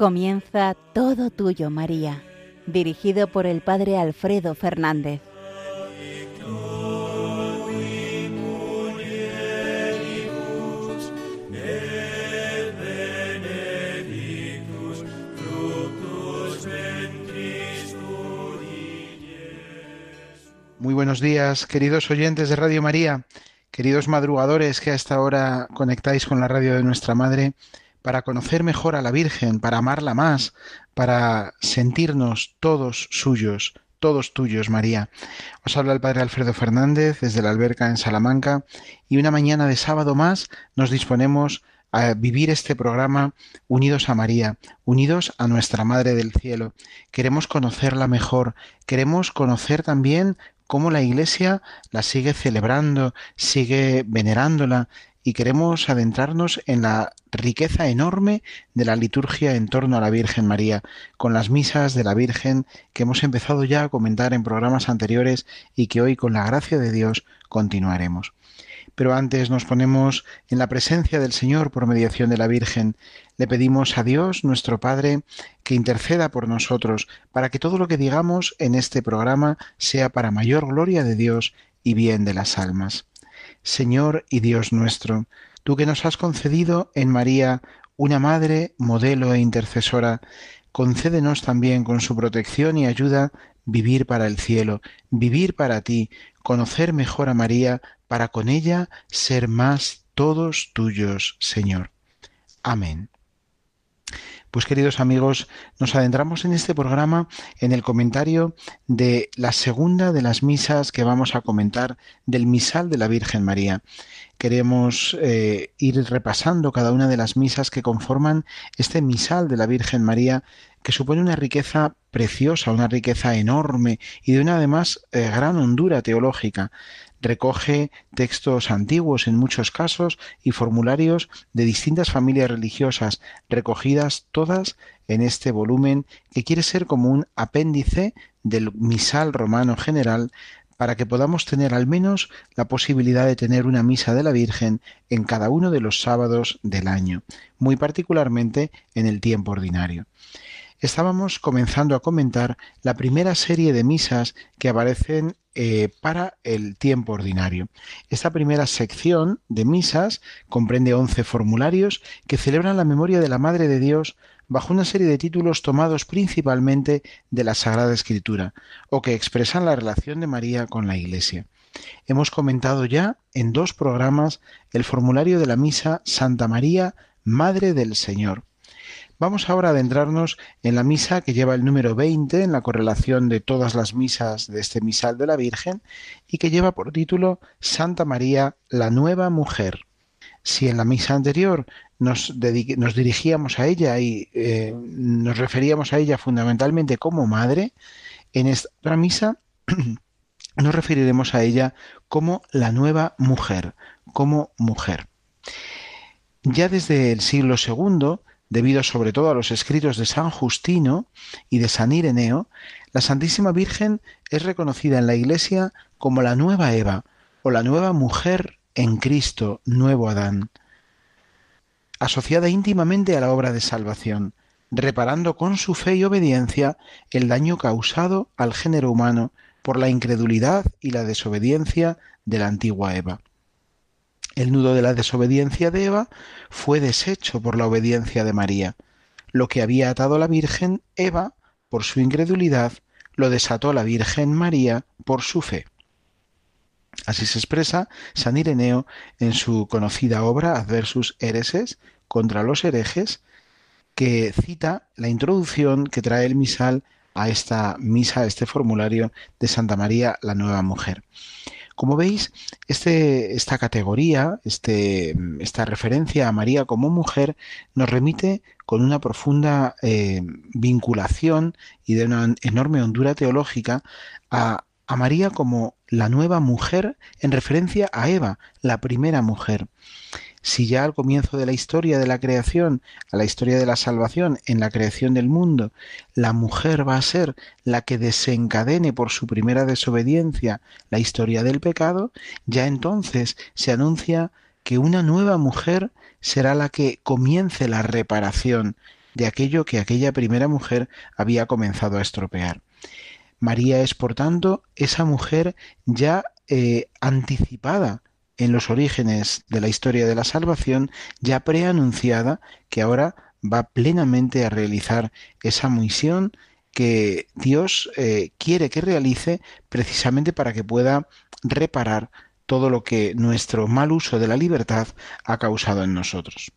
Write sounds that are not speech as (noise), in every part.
Comienza Todo Tuyo, María, dirigido por el Padre Alfredo Fernández. Muy buenos días, queridos oyentes de Radio María, queridos madrugadores que a esta hora conectáis con la radio de nuestra Madre para conocer mejor a la Virgen, para amarla más, para sentirnos todos suyos, todos tuyos, María. Os habla el Padre Alfredo Fernández desde la alberca en Salamanca y una mañana de sábado más nos disponemos a vivir este programa unidos a María, unidos a nuestra Madre del Cielo. Queremos conocerla mejor, queremos conocer también cómo la Iglesia la sigue celebrando, sigue venerándola, y queremos adentrarnos en la riqueza enorme de la liturgia en torno a la Virgen María, con las misas de la Virgen que hemos empezado ya a comentar en programas anteriores y que hoy con la gracia de Dios continuaremos. Pero antes nos ponemos en la presencia del Señor por mediación de la Virgen. Le pedimos a Dios, nuestro Padre, que interceda por nosotros, para que todo lo que digamos en este programa sea para mayor gloria de Dios y bien de las almas. Señor y Dios nuestro, tú que nos has concedido en María una madre, modelo e intercesora, concédenos también con su protección y ayuda vivir para el cielo, vivir para ti, conocer mejor a María, para con ella ser más todos tuyos, Señor. Amén. Pues queridos amigos, nos adentramos en este programa en el comentario de la segunda de las misas que vamos a comentar del misal de la Virgen María. Queremos eh, ir repasando cada una de las misas que conforman este misal de la Virgen María que supone una riqueza preciosa, una riqueza enorme y de una además eh, gran hondura teológica recoge textos antiguos en muchos casos y formularios de distintas familias religiosas, recogidas todas en este volumen que quiere ser como un apéndice del misal romano general para que podamos tener al menos la posibilidad de tener una misa de la Virgen en cada uno de los sábados del año, muy particularmente en el tiempo ordinario estábamos comenzando a comentar la primera serie de misas que aparecen eh, para el tiempo ordinario. Esta primera sección de misas comprende 11 formularios que celebran la memoria de la Madre de Dios bajo una serie de títulos tomados principalmente de la Sagrada Escritura o que expresan la relación de María con la Iglesia. Hemos comentado ya en dos programas el formulario de la misa Santa María, Madre del Señor, Vamos ahora a adentrarnos en la misa que lleva el número 20 en la correlación de todas las misas de este misal de la Virgen y que lleva por título Santa María, la nueva mujer. Si en la misa anterior nos, dirigíamos a ella y eh, nos referíamos a ella fundamentalmente como madre, en esta misa (clears throat) nos referiremos a ella como la nueva mujer, como mujer. Ya desde el siglo II, debido sobre todo a los escritos de San Justino y de San Ireneo, la Santísima Virgen es reconocida en la Iglesia como la nueva Eva o la nueva mujer en Cristo, nuevo Adán, asociada íntimamente a la obra de salvación, reparando con su fe y obediencia el daño causado al género humano por la incredulidad y la desobediencia de la antigua Eva. El nudo de la desobediencia de Eva fue deshecho por la obediencia de María. Lo que había atado la Virgen Eva por su incredulidad, lo desató la Virgen María por su fe. Así se expresa San Ireneo en su conocida obra Adversus Hereses contra los herejes, que cita la introducción que trae el misal a esta misa, a este formulario de Santa María, la nueva mujer. Como veis, este, esta categoría, este, esta referencia a María como mujer, nos remite con una profunda eh, vinculación y de una enorme hondura teológica a, a María como la nueva mujer en referencia a Eva, la primera mujer si ya al comienzo de la historia de la creación, a la historia de la salvación, en la creación del mundo, la mujer va a ser la que desencadene por su primera desobediencia la historia del pecado, ya entonces se anuncia que una nueva mujer será la que comience la reparación, de aquello que aquella primera mujer había comenzado a estropear. María es, por tanto, esa mujer ya eh, anticipada en los orígenes de la historia de la salvación, ya preanunciada, que ahora va plenamente a realizar esa misión que Dios eh, quiere que realice precisamente para que pueda reparar todo lo que nuestro mal uso de la libertad ha causado en nosotros.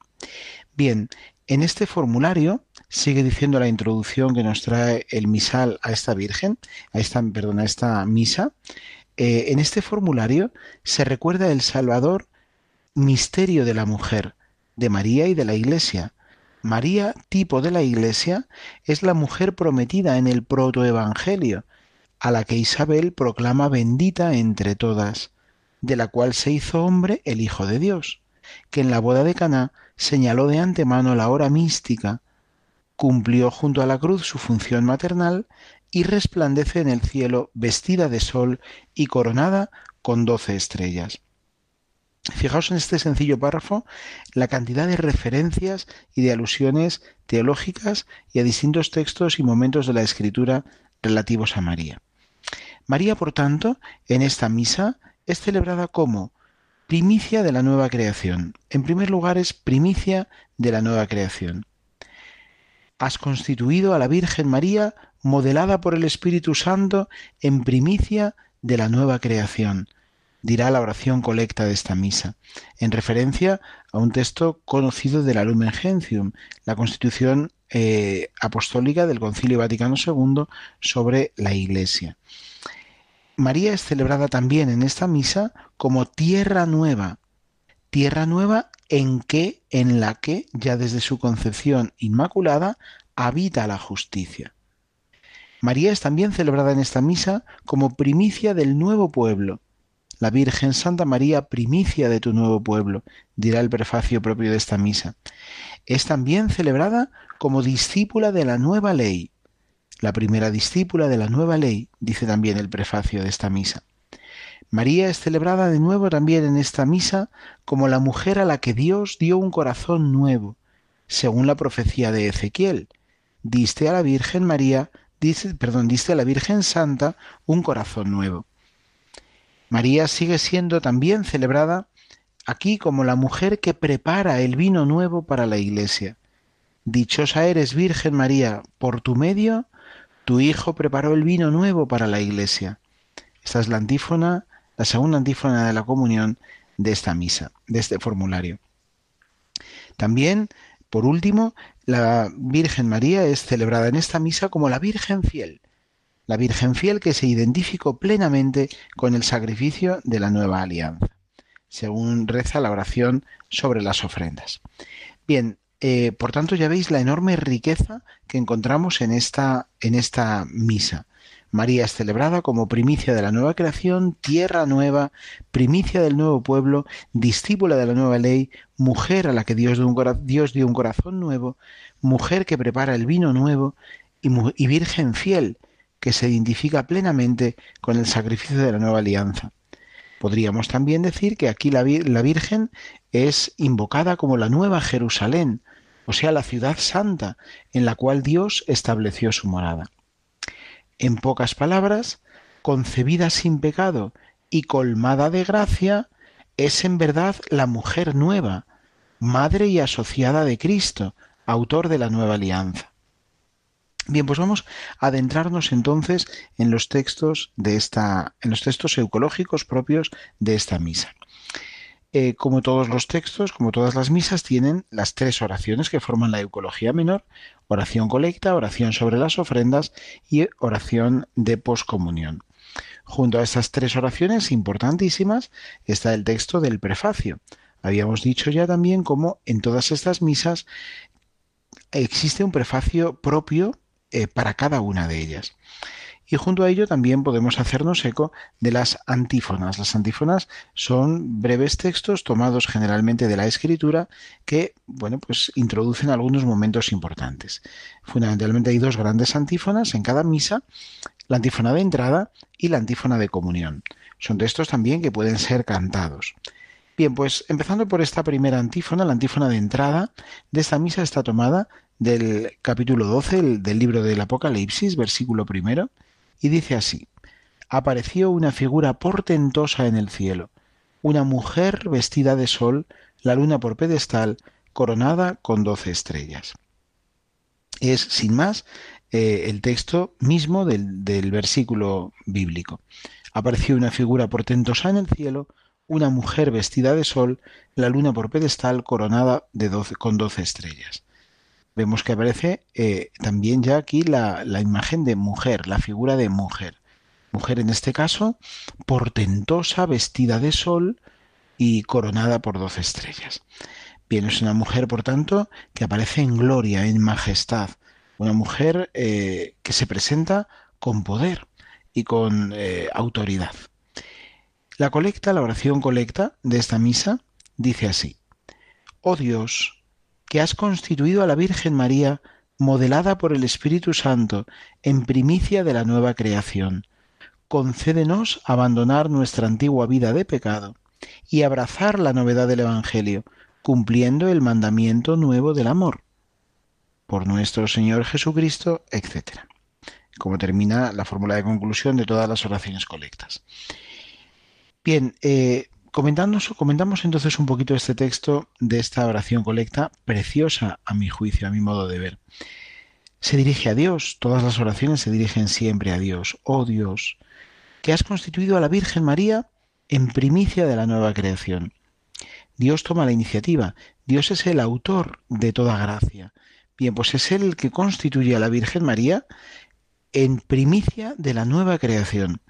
Bien, en este formulario sigue diciendo la introducción que nos trae el misal a esta Virgen, a esta, perdón, a esta misa. Eh, en este formulario se recuerda el Salvador misterio de la mujer, de María y de la Iglesia. María, tipo de la Iglesia, es la mujer prometida en el protoevangelio, a la que Isabel proclama bendita entre todas, de la cual se hizo hombre el Hijo de Dios, que en la boda de Caná señaló de antemano la hora mística, cumplió junto a la cruz su función maternal y resplandece en el cielo vestida de sol y coronada con doce estrellas. Fijaos en este sencillo párrafo la cantidad de referencias y de alusiones teológicas y a distintos textos y momentos de la escritura relativos a María. María, por tanto, en esta misa es celebrada como primicia de la nueva creación. En primer lugar es primicia de la nueva creación. Has constituido a la Virgen María, modelada por el Espíritu Santo, en primicia de la nueva creación dirá la oración colecta de esta misa, en referencia a un texto conocido de la Lumen Gentium, la constitución eh, apostólica del Concilio Vaticano II sobre la Iglesia. María es celebrada también en esta misa como tierra nueva, tierra nueva en que, en la que, ya desde su concepción inmaculada, habita la justicia. María es también celebrada en esta misa como primicia del nuevo pueblo, la Virgen Santa María, primicia de tu nuevo pueblo, dirá el prefacio propio de esta misa. Es también celebrada como discípula de la nueva ley. La primera discípula de la nueva ley, dice también el prefacio de esta misa. María es celebrada de nuevo también en esta misa como la mujer a la que Dios dio un corazón nuevo, según la profecía de Ezequiel. Diste a la Virgen María, perdón, diste a la Virgen Santa un corazón nuevo. María sigue siendo también celebrada aquí como la mujer que prepara el vino nuevo para la iglesia. Dichosa eres, Virgen María, por tu medio tu Hijo preparó el vino nuevo para la iglesia. Esta es la antífona, la segunda antífona de la comunión de esta misa, de este formulario. También, por último, la Virgen María es celebrada en esta misa como la Virgen fiel, la Virgen fiel que se identificó plenamente con el sacrificio de la nueva alianza, según reza la oración sobre las ofrendas. Bien, eh, por tanto ya veis la enorme riqueza que encontramos en esta, en esta misa. María es celebrada como primicia de la nueva creación, tierra nueva, primicia del nuevo pueblo, discípula de la nueva ley, mujer a la que Dios dio un, corazón nuevo, mujer que prepara el vino nuevo y virgen fiel, que se identifica plenamente con el sacrificio de la nueva alianza. Podríamos también decir que aquí la, Virgen es invocada como la nueva Jerusalén, o sea, la ciudad santa en la cual Dios estableció su morada. En pocas palabras, concebida sin pecado y colmada de gracia, es en verdad la mujer nueva, madre y asociada de Cristo, autor de la nueva alianza. Bien, pues vamos a adentrarnos entonces en los textos de esta, en los textos eucológicos propios de esta misa. Eh, como todos los textos, como todas las misas, tienen las tres oraciones que forman la eucología menor, oración colecta, oración sobre las ofrendas y oración de poscomunión. Junto a estas tres oraciones importantísimas está el texto del prefacio. Habíamos dicho ya también cómo en todas estas misas existe un prefacio propio eh, para cada una de ellas. Y junto a ello también podemos hacernos eco de las antífonas. Las antífonas son breves textos tomados generalmente de la escritura que, bueno, pues introducen algunos momentos importantes. Fundamentalmente hay dos grandes antífonas en cada misa, la antífona de entrada y la antífona de comunión. Son textos también que pueden ser cantados. Bien, pues empezando por esta primera antífona, la antífona de entrada de esta misa está tomada del capítulo 12 del libro del Apocalipsis, versículo primero, y dice así, apareció una figura portentosa en el cielo, una mujer vestida de sol, la luna por pedestal, coronada con doce estrellas. Es, sin más, eh, el texto mismo del, del versículo bíblico. Apareció una figura portentosa en el cielo, una mujer vestida de sol, la luna por pedestal coronada de con doce estrellas. Vemos que aparece eh, también ya aquí la, la imagen de mujer, la figura de mujer. Mujer en este caso, portentosa, vestida de sol y coronada por doce estrellas. Bien, es una mujer, por tanto, que aparece en gloria, en majestad. Una mujer eh, que se presenta con poder y con eh, autoridad. La colecta, la oración colecta de esta misa, dice así. Oh Dios, que has constituido a la Virgen María modelada por el Espíritu Santo en primicia de la nueva creación, concédenos abandonar nuestra antigua vida de pecado y abrazar la novedad del Evangelio, cumpliendo el mandamiento nuevo del amor. Por nuestro Señor Jesucristo, etc. Como termina la fórmula de conclusión de todas las oraciones colectas. Bien, eh, comentamos entonces un poquito este texto de esta oración colecta, preciosa a mi juicio, a mi modo de ver. Se dirige a Dios, todas las oraciones se dirigen siempre a Dios. Oh Dios, que has constituido a la Virgen María en primicia de la nueva creación. Dios toma la iniciativa, Dios es el autor de toda gracia. Bien, pues es Él el que constituye a la Virgen María en primicia de la nueva creación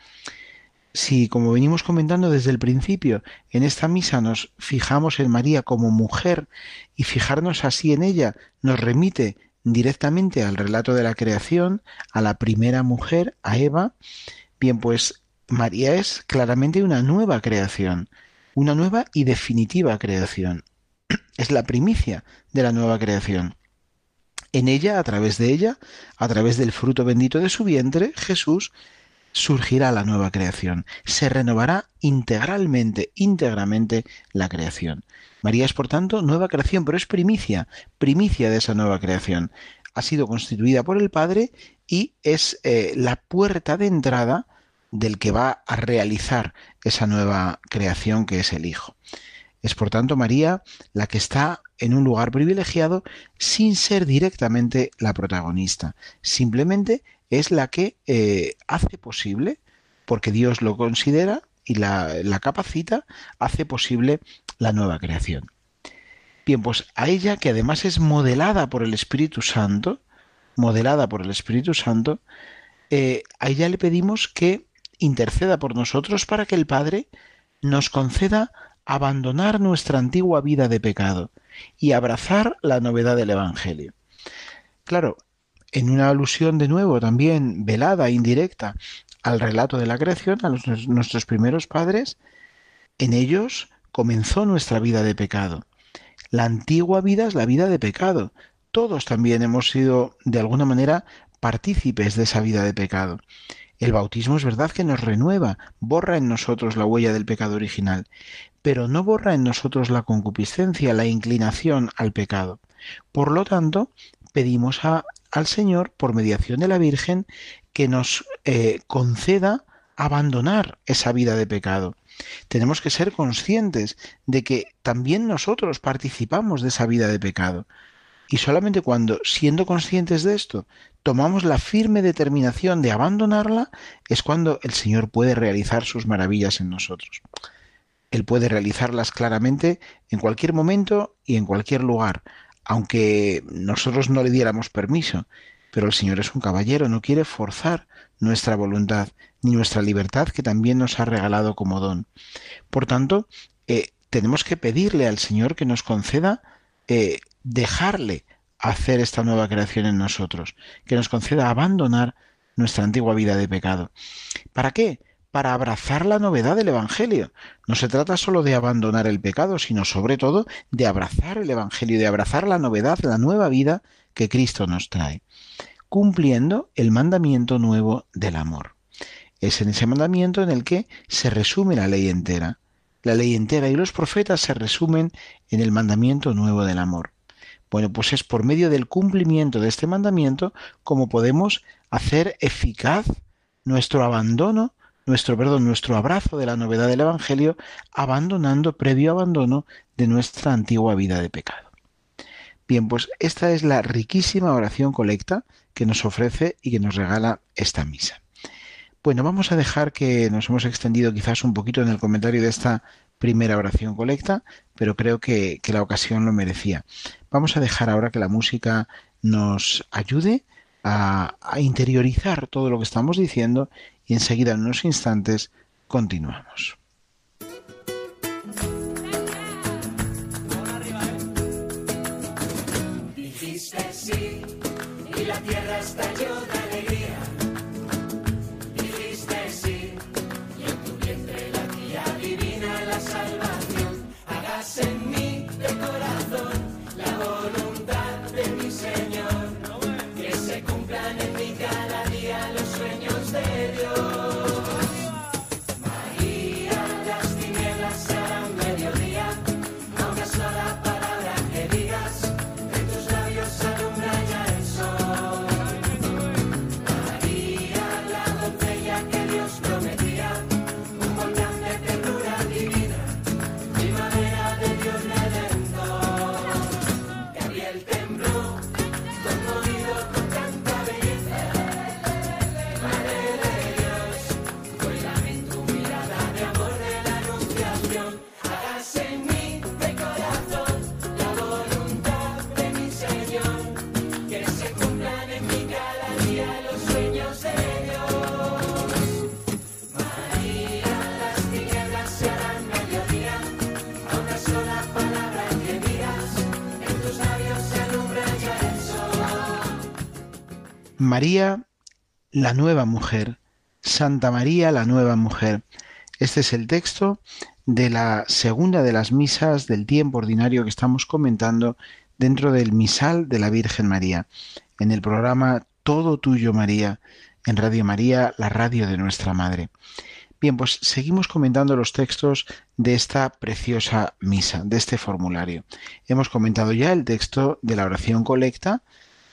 si, como venimos comentando desde el principio, en esta misa nos fijamos en María como mujer y fijarnos así en ella nos remite directamente al relato de la creación, a la primera mujer, a Eva, bien, pues María es claramente una nueva creación, una nueva y definitiva creación. (clears throat) Es la primicia de la nueva creación. En ella, a través de ella, a través del fruto bendito de su vientre, Jesús surgirá la nueva creación, se renovará integralmente, íntegramente la creación. María es, por tanto, nueva creación, pero es primicia, primicia de esa nueva creación. Ha sido constituida por el Padre y es eh, la puerta de entrada del que va a realizar esa nueva creación que es el Hijo. Es por tanto María la que está en un lugar privilegiado sin ser directamente la protagonista. Simplemente es la que eh, hace posible, porque Dios lo considera y la, capacita, hace posible la nueva creación. Bien, pues a ella, que además es modelada por el Espíritu Santo, modelada por el Espíritu Santo, eh, a ella le pedimos que interceda por nosotros para que el Padre nos conceda abandonar nuestra antigua vida de pecado y abrazar la novedad del Evangelio. Claro, en una alusión de nuevo también velada, indirecta, al relato de la creación, a nuestros primeros padres, en ellos comenzó nuestra vida de pecado. La antigua vida es la vida de pecado. Todos también hemos sido, de alguna manera, partícipes de esa vida de pecado. El bautismo es verdad que nos renueva, borra en nosotros la huella del pecado original, pero no borra en nosotros la concupiscencia, la inclinación al pecado. Por lo tanto, pedimos a, al Señor, por mediación de la Virgen, que nos eh, conceda abandonar esa vida de pecado. Tenemos que ser conscientes de que también nosotros participamos de esa vida de pecado. Y solamente cuando, siendo conscientes de esto, tomamos la firme determinación de abandonarla, es cuando el Señor puede realizar sus maravillas en nosotros. Él puede realizarlas claramente en cualquier momento y en cualquier lugar, aunque nosotros no le diéramos permiso. Pero el Señor es un caballero, no quiere forzar nuestra voluntad ni nuestra libertad que también nos ha regalado como don. Por tanto, eh, tenemos que pedirle al Señor que nos conceda eh, dejarle hacer esta nueva creación en nosotros, que nos conceda abandonar nuestra antigua vida de pecado. ¿Para qué? Para abrazar la novedad del Evangelio. No se trata solo de abandonar el pecado, sino sobre todo de abrazar el Evangelio, de abrazar la novedad, la nueva vida que Cristo nos trae, cumpliendo el mandamiento nuevo del amor. Es en ese mandamiento en el que se resume la ley entera. La ley entera y los profetas se resumen en el mandamiento nuevo del amor. Bueno, pues es por medio del cumplimiento de este mandamiento como podemos hacer eficaz nuestro abandono, nuestro perdón, nuestro abrazo de la novedad del evangelio, abandonando previo abandono de nuestra antigua vida de pecado. Bien, pues esta es la riquísima oración colecta que nos ofrece y que nos regala esta misa. Bueno, vamos a dejar que nos hemos extendido quizás un poquito en el comentario de esta primera oración colecta, pero creo que, la ocasión lo merecía. Vamos a dejar ahora que la música nos ayude a, a interiorizar todo lo que estamos diciendo y enseguida en unos instantes continuamos. María, la nueva mujer. Santa María, la nueva mujer. Este es el texto de la segunda de las misas del tiempo ordinario que estamos comentando dentro del misal de la Virgen María, en el programa Todo Tuyo María, en Radio María, la radio de nuestra Madre. Bien, pues seguimos comentando los textos de esta preciosa misa, de este formulario. Hemos comentado ya el texto de la oración colecta,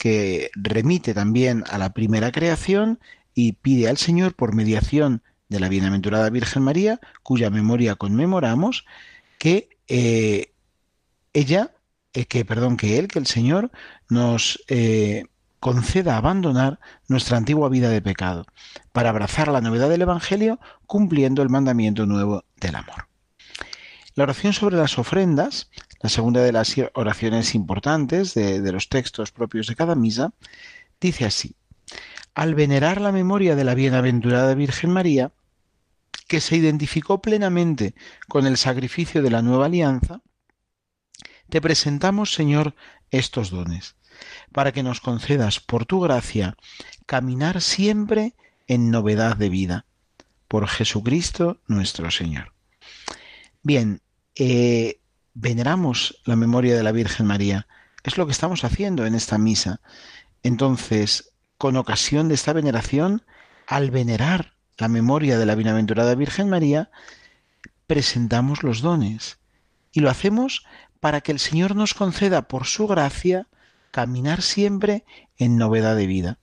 que remite también a la primera creación y pide al Señor por mediación de la bienaventurada Virgen María, cuya memoria conmemoramos, que eh, ella, eh, que perdón, que él, que el Señor nos eh, conceda abandonar nuestra antigua vida de pecado, para abrazar la novedad del Evangelio, cumpliendo el mandamiento nuevo del amor. La oración sobre las ofrendas la segunda de las oraciones importantes de, los textos propios de cada misa, dice así, al venerar la memoria de la bienaventurada Virgen María, que se identificó plenamente con el sacrificio de la nueva alianza, te presentamos, Señor, estos dones, para que nos concedas por tu gracia caminar siempre en novedad de vida, por Jesucristo nuestro Señor. Bien, eh, veneramos la memoria de la Virgen María. Es lo que estamos haciendo en esta misa. Entonces, con ocasión de esta veneración, al venerar la memoria de la bienaventurada Virgen María, presentamos los dones. Y lo hacemos para que el Señor nos conceda por su gracia caminar siempre en novedad de vida.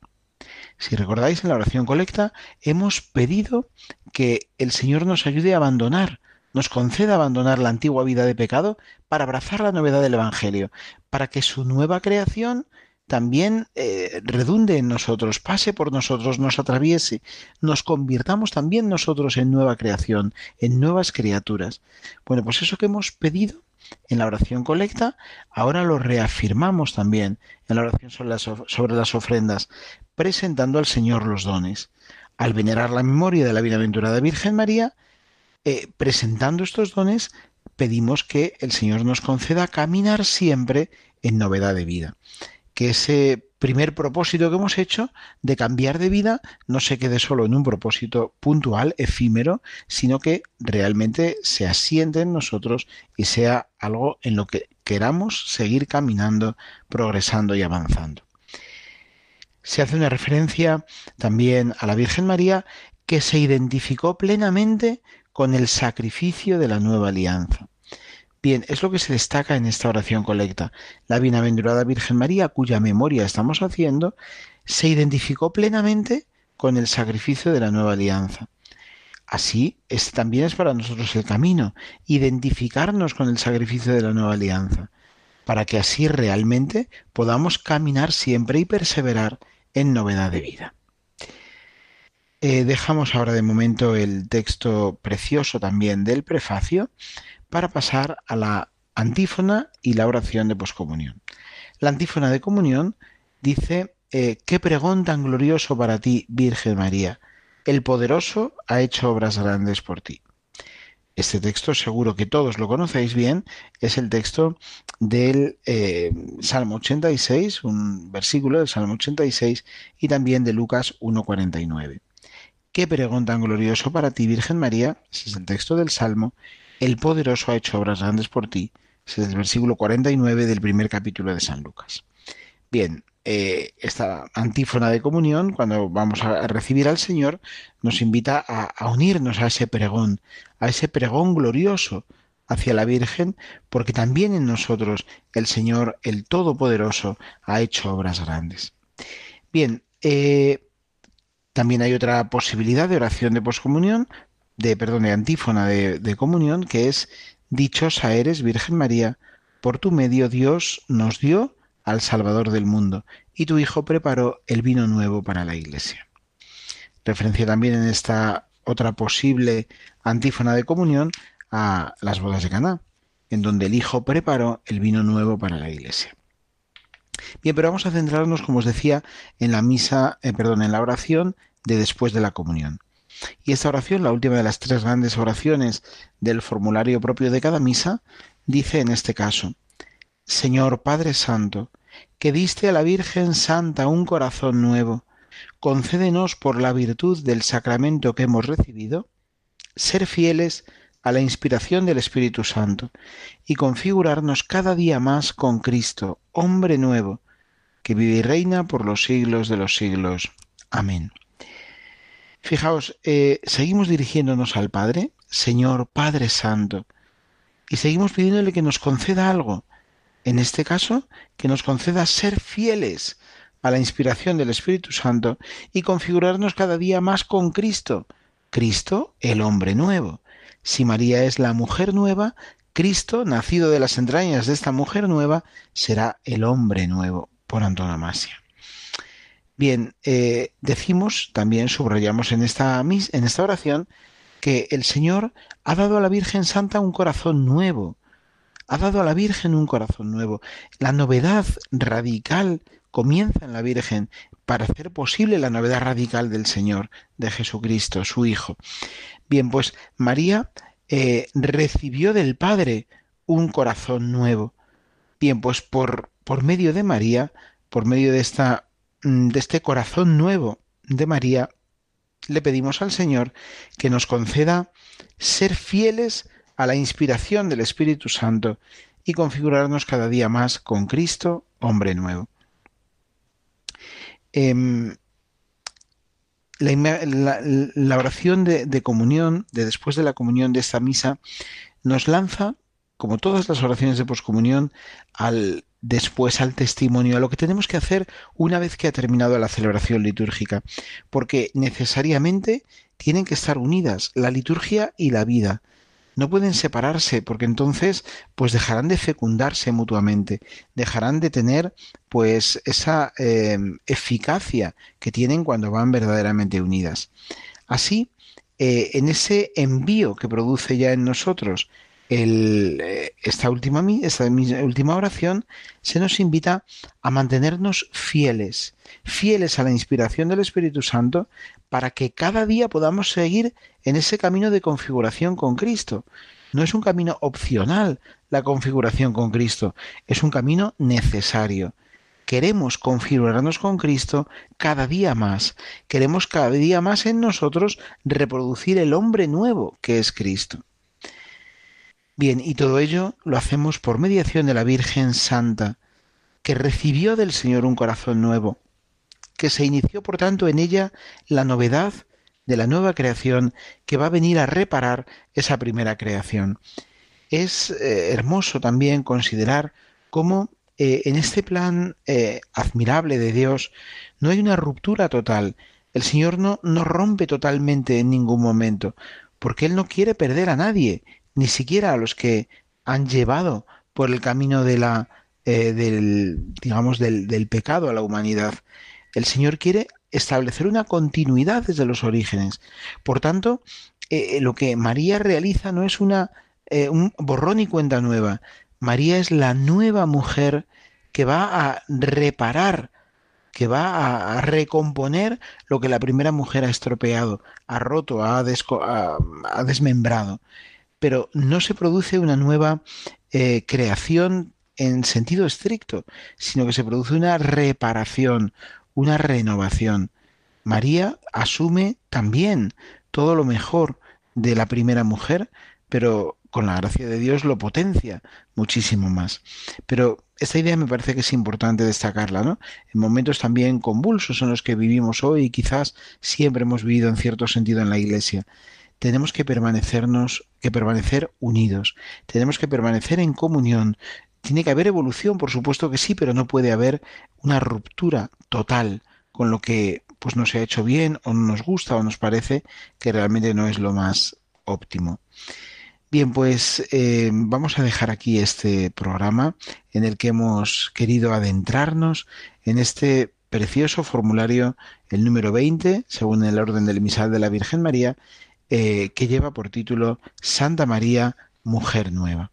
Si recordáis en la oración colecta, hemos pedido que el Señor nos ayude a abandonar nos conceda abandonar la antigua vida de pecado para abrazar la novedad del Evangelio, para que su nueva creación también eh, redunde en nosotros, pase por nosotros, nos atraviese, nos convirtamos también nosotros en nueva creación, en nuevas criaturas. Bueno, pues eso que hemos pedido en la oración colecta, ahora lo reafirmamos también en la oración sobre las, sobre las ofrendas, presentando al Señor los dones. Al venerar la memoria de la bienaventurada Virgen María, eh, presentando estos dones, pedimos que el Señor nos conceda caminar siempre en novedad de vida. Que ese primer propósito que hemos hecho de cambiar de vida no se quede solo en un propósito puntual, efímero, sino que realmente se asiente en nosotros y sea algo en lo que queramos seguir caminando, progresando y avanzando. Se hace una referencia también a la Virgen María que se identificó plenamente con el sacrificio de la nueva alianza. Bien, es lo que se destaca en esta oración colecta. La bienaventurada Virgen María, cuya memoria estamos haciendo, se identificó plenamente con el sacrificio de la nueva alianza. Así es, también es para nosotros el camino, identificarnos con el sacrificio de la nueva alianza, para que así realmente podamos caminar siempre y perseverar en novedad de vida. Eh, dejamos ahora de momento el texto precioso también del prefacio para pasar a la antífona y la oración de poscomunión. La antífona de comunión dice, eh, qué pregón tan glorioso para ti, Virgen María. El poderoso ha hecho obras grandes por ti. Este texto seguro que todos lo conocéis bien, es el texto del eh, Salmo 86, un versículo del Salmo 86 y también de Lucas 1.49. Qué pregón tan glorioso para ti, Virgen María, ese es el texto del Salmo, el poderoso ha hecho obras grandes por ti. Ese es el versículo 49 del primer capítulo de San Lucas. Bien, eh, esta antífona de comunión, cuando vamos a recibir al Señor, nos invita a, a unirnos a ese pregón, a ese pregón glorioso hacia la Virgen, porque también en nosotros el Señor, el Todopoderoso, ha hecho obras grandes. Bien, eh, también hay otra posibilidad de oración de poscomunión, de, perdón, de antífona de, comunión, que es Dichosa eres, Virgen María, por tu medio Dios nos dio al Salvador del mundo, y tu Hijo preparó el vino nuevo para la Iglesia. Referencia también en esta otra posible antífona de comunión a las bodas de Caná, en donde el Hijo preparó el vino nuevo para la Iglesia. Bien, pero vamos a centrarnos, como os decía, en la misa, eh, perdón, en la oración de después de la comunión. Y esta oración, la última de las tres grandes oraciones del formulario propio de cada misa, dice en este caso, Señor Padre Santo, que diste a la Virgen Santa un corazón nuevo, concédenos por la virtud del sacramento que hemos recibido, ser fieles a la inspiración del Espíritu Santo y configurarnos cada día más con Cristo, hombre nuevo, que vive y reina por los siglos de los siglos. Amén. Fijaos, eh, seguimos dirigiéndonos al Padre, Señor Padre Santo, y seguimos pidiéndole que nos conceda algo. En este caso, que nos conceda ser fieles a la inspiración del Espíritu Santo y configurarnos cada día más con Cristo. Cristo, el hombre nuevo. Si María es la mujer nueva, Cristo, nacido de las entrañas de esta mujer nueva, será el hombre nuevo por antonomasia. Bien, eh, decimos, también subrayamos en esta, en esta oración, que el Señor ha dado a la Virgen Santa un corazón nuevo, ha dado a la Virgen un corazón nuevo. La novedad radical comienza en la Virgen para hacer posible la novedad radical del Señor, de Jesucristo, su Hijo. Bien, pues María eh, recibió del Padre un corazón nuevo. Bien, pues por, por medio de María, por medio de esta de este corazón nuevo de María, le pedimos al Señor que nos conceda ser fieles a la inspiración del Espíritu Santo y configurarnos cada día más con Cristo, hombre nuevo. Em, la, oración de, de, comunión, de después de la comunión de esta misa, nos lanza, como todas las oraciones de poscomunión, al, después al testimonio, a lo que tenemos que hacer una vez que ha terminado la celebración litúrgica, porque necesariamente tienen que estar unidas la liturgia y la vida. No pueden separarse porque entonces pues dejarán de fecundarse mutuamente, dejarán de tener pues esa em, eficacia que tienen cuando van verdaderamente unidas. Así, eh, en ese envío que produce ya en nosotros eh, esta, esta última oración se nos invita a mantenernos fieles, fieles a la inspiración del Espíritu Santo, para que cada día podamos seguir en ese camino de configuración con Cristo. No es un camino opcional la configuración con Cristo, es un camino necesario. Queremos configurarnos con Cristo cada día más. Queremos cada día más en nosotros reproducir el hombre nuevo que es Cristo. Bien, y todo ello lo hacemos por mediación de la Virgen Santa, que recibió del Señor un corazón nuevo, que se inició por tanto en ella la novedad de la nueva creación que va a venir a reparar esa primera creación. Es eh, hermoso también considerar cómo eh, en este plan eh, admirable de Dios no hay una ruptura total. El Señor no, no rompe totalmente en ningún momento, porque Él no quiere perder a nadie, ni siquiera a los que han llevado por el camino de la, del, digamos, del, del pecado a la humanidad. El Señor quiere establecer una continuidad desde los orígenes. Por tanto, eh, eh, lo que María realiza no es una eh, un borrón y cuenta nueva. María es la nueva mujer que va a reparar, que va a, recomponer lo que la primera mujer ha estropeado, ha roto, ha, ha, desmembrado. Pero no se produce una nueva creación en sentido estricto, sino que se produce una reparación, una renovación. María asume también todo lo mejor de la primera mujer, pero con la gracia de Dios lo potencia muchísimo más. Pero esta idea me parece que es importante destacarla, ¿no? En momentos también convulsos en los que vivimos hoy quizás siempre hemos vivido en cierto sentido en la Iglesia. Tenemos que permanecernos, que permanecer unidos. Tenemos que permanecer en comunión, tiene que haber evolución, por supuesto que sí, pero no puede haber una ruptura total con lo que pues no se ha hecho bien o no nos gusta o nos parece que realmente no es lo más óptimo. Bien, pues eh, vamos a dejar aquí este programa en el que hemos querido adentrarnos en este precioso formulario, el número 20, según el orden del emisal de la Virgen María, eh, que lleva por título Santa María, Mujer Nueva.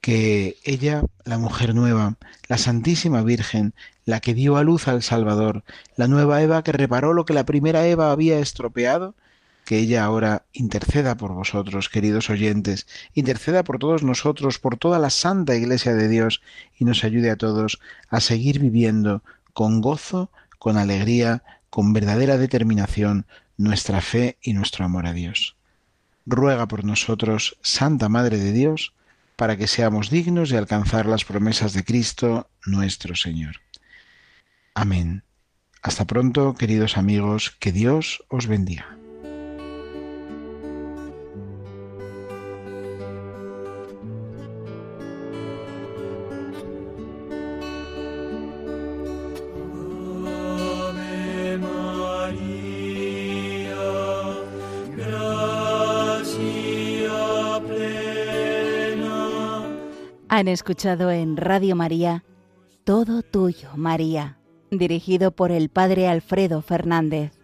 Que ella, la mujer nueva, la Santísima Virgen, la que dio a luz al Salvador, la nueva Eva que reparó lo que la primera Eva había estropeado, que ella ahora interceda por vosotros, queridos oyentes, interceda por todos nosotros, por toda la Santa Iglesia de Dios, y nos ayude a todos a seguir viviendo con gozo, con alegría, con verdadera determinación, nuestra fe y nuestro amor a Dios. Ruega por nosotros, Santa Madre de Dios, para que seamos dignos de alcanzar las promesas de Cristo nuestro Señor. Amén. Hasta pronto, queridos amigos, que Dios os bendiga. Han escuchado en Radio María Todo Tuyo, María, dirigido por el Padre Alfredo Fernández.